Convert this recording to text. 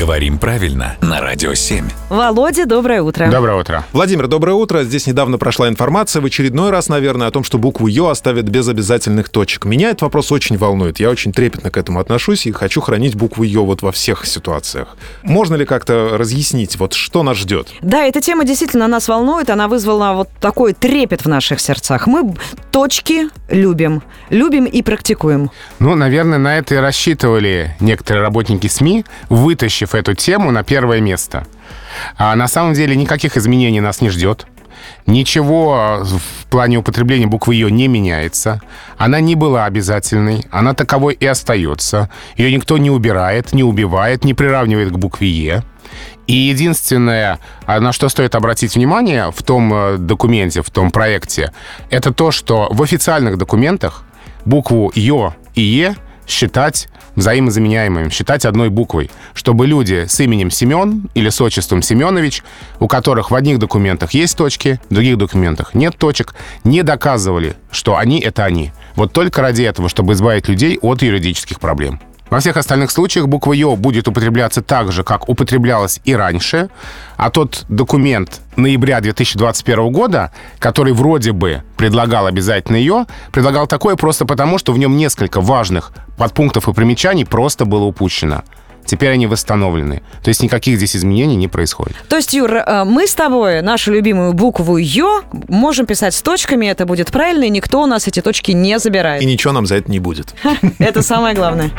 Говорим правильно на Радио 7. Володя, доброе утро. Доброе утро. Владимир, доброе утро. Здесь недавно прошла информация в очередной раз, наверное, о том, что букву «ё» оставят без обязательных точек. Меня этот вопрос очень волнует. Я очень трепетно к этому отношусь и хочу хранить букву «ё» вот во всех ситуациях. Можно ли как-то разъяснить, вот что нас ждет? Да, эта тема действительно нас волнует. Она вызвала вот такой трепет в наших сердцах. Мы точки любим. Любим и практикуем. Ну, наверное, на это и рассчитывали некоторые работники СМИ, вытащив эту тему на первое место. А на самом деле никаких изменений нас не ждет. Ничего в плане употребления буквы «ё» не меняется. Она не была обязательной, она таковой и остается. Ее никто не убирает, не убивает, не приравнивает к букве «е». И единственное, а на что стоит обратить внимание в том э, документе, в том проекте, это то, что в официальных документах букву «ё» и «е» считать взаимозаменяемыми, считать одной буквой, чтобы люди с именем Семен или с отчеством Семенович, у которых в одних документах есть точки, в других документах нет точек, не доказывали, что они — это они. Вот только ради этого, чтобы избавить людей от юридических проблем. Во всех остальных случаях буква «ё» будет употребляться так же, как употреблялась и раньше, а тот документ ноября 2021 года, который вроде бы предлагал обязательно «ё», предлагал такое просто потому, что в нем несколько важных подпунктов и примечаний просто было упущено. Теперь они восстановлены. То есть никаких здесь изменений не происходит. То есть, Юр, э, мы с тобой нашу любимую букву «ё» можем писать с точками, это будет правильно, и никто у нас эти точки не забирает. И ничего нам за это не будет. Это самое главное.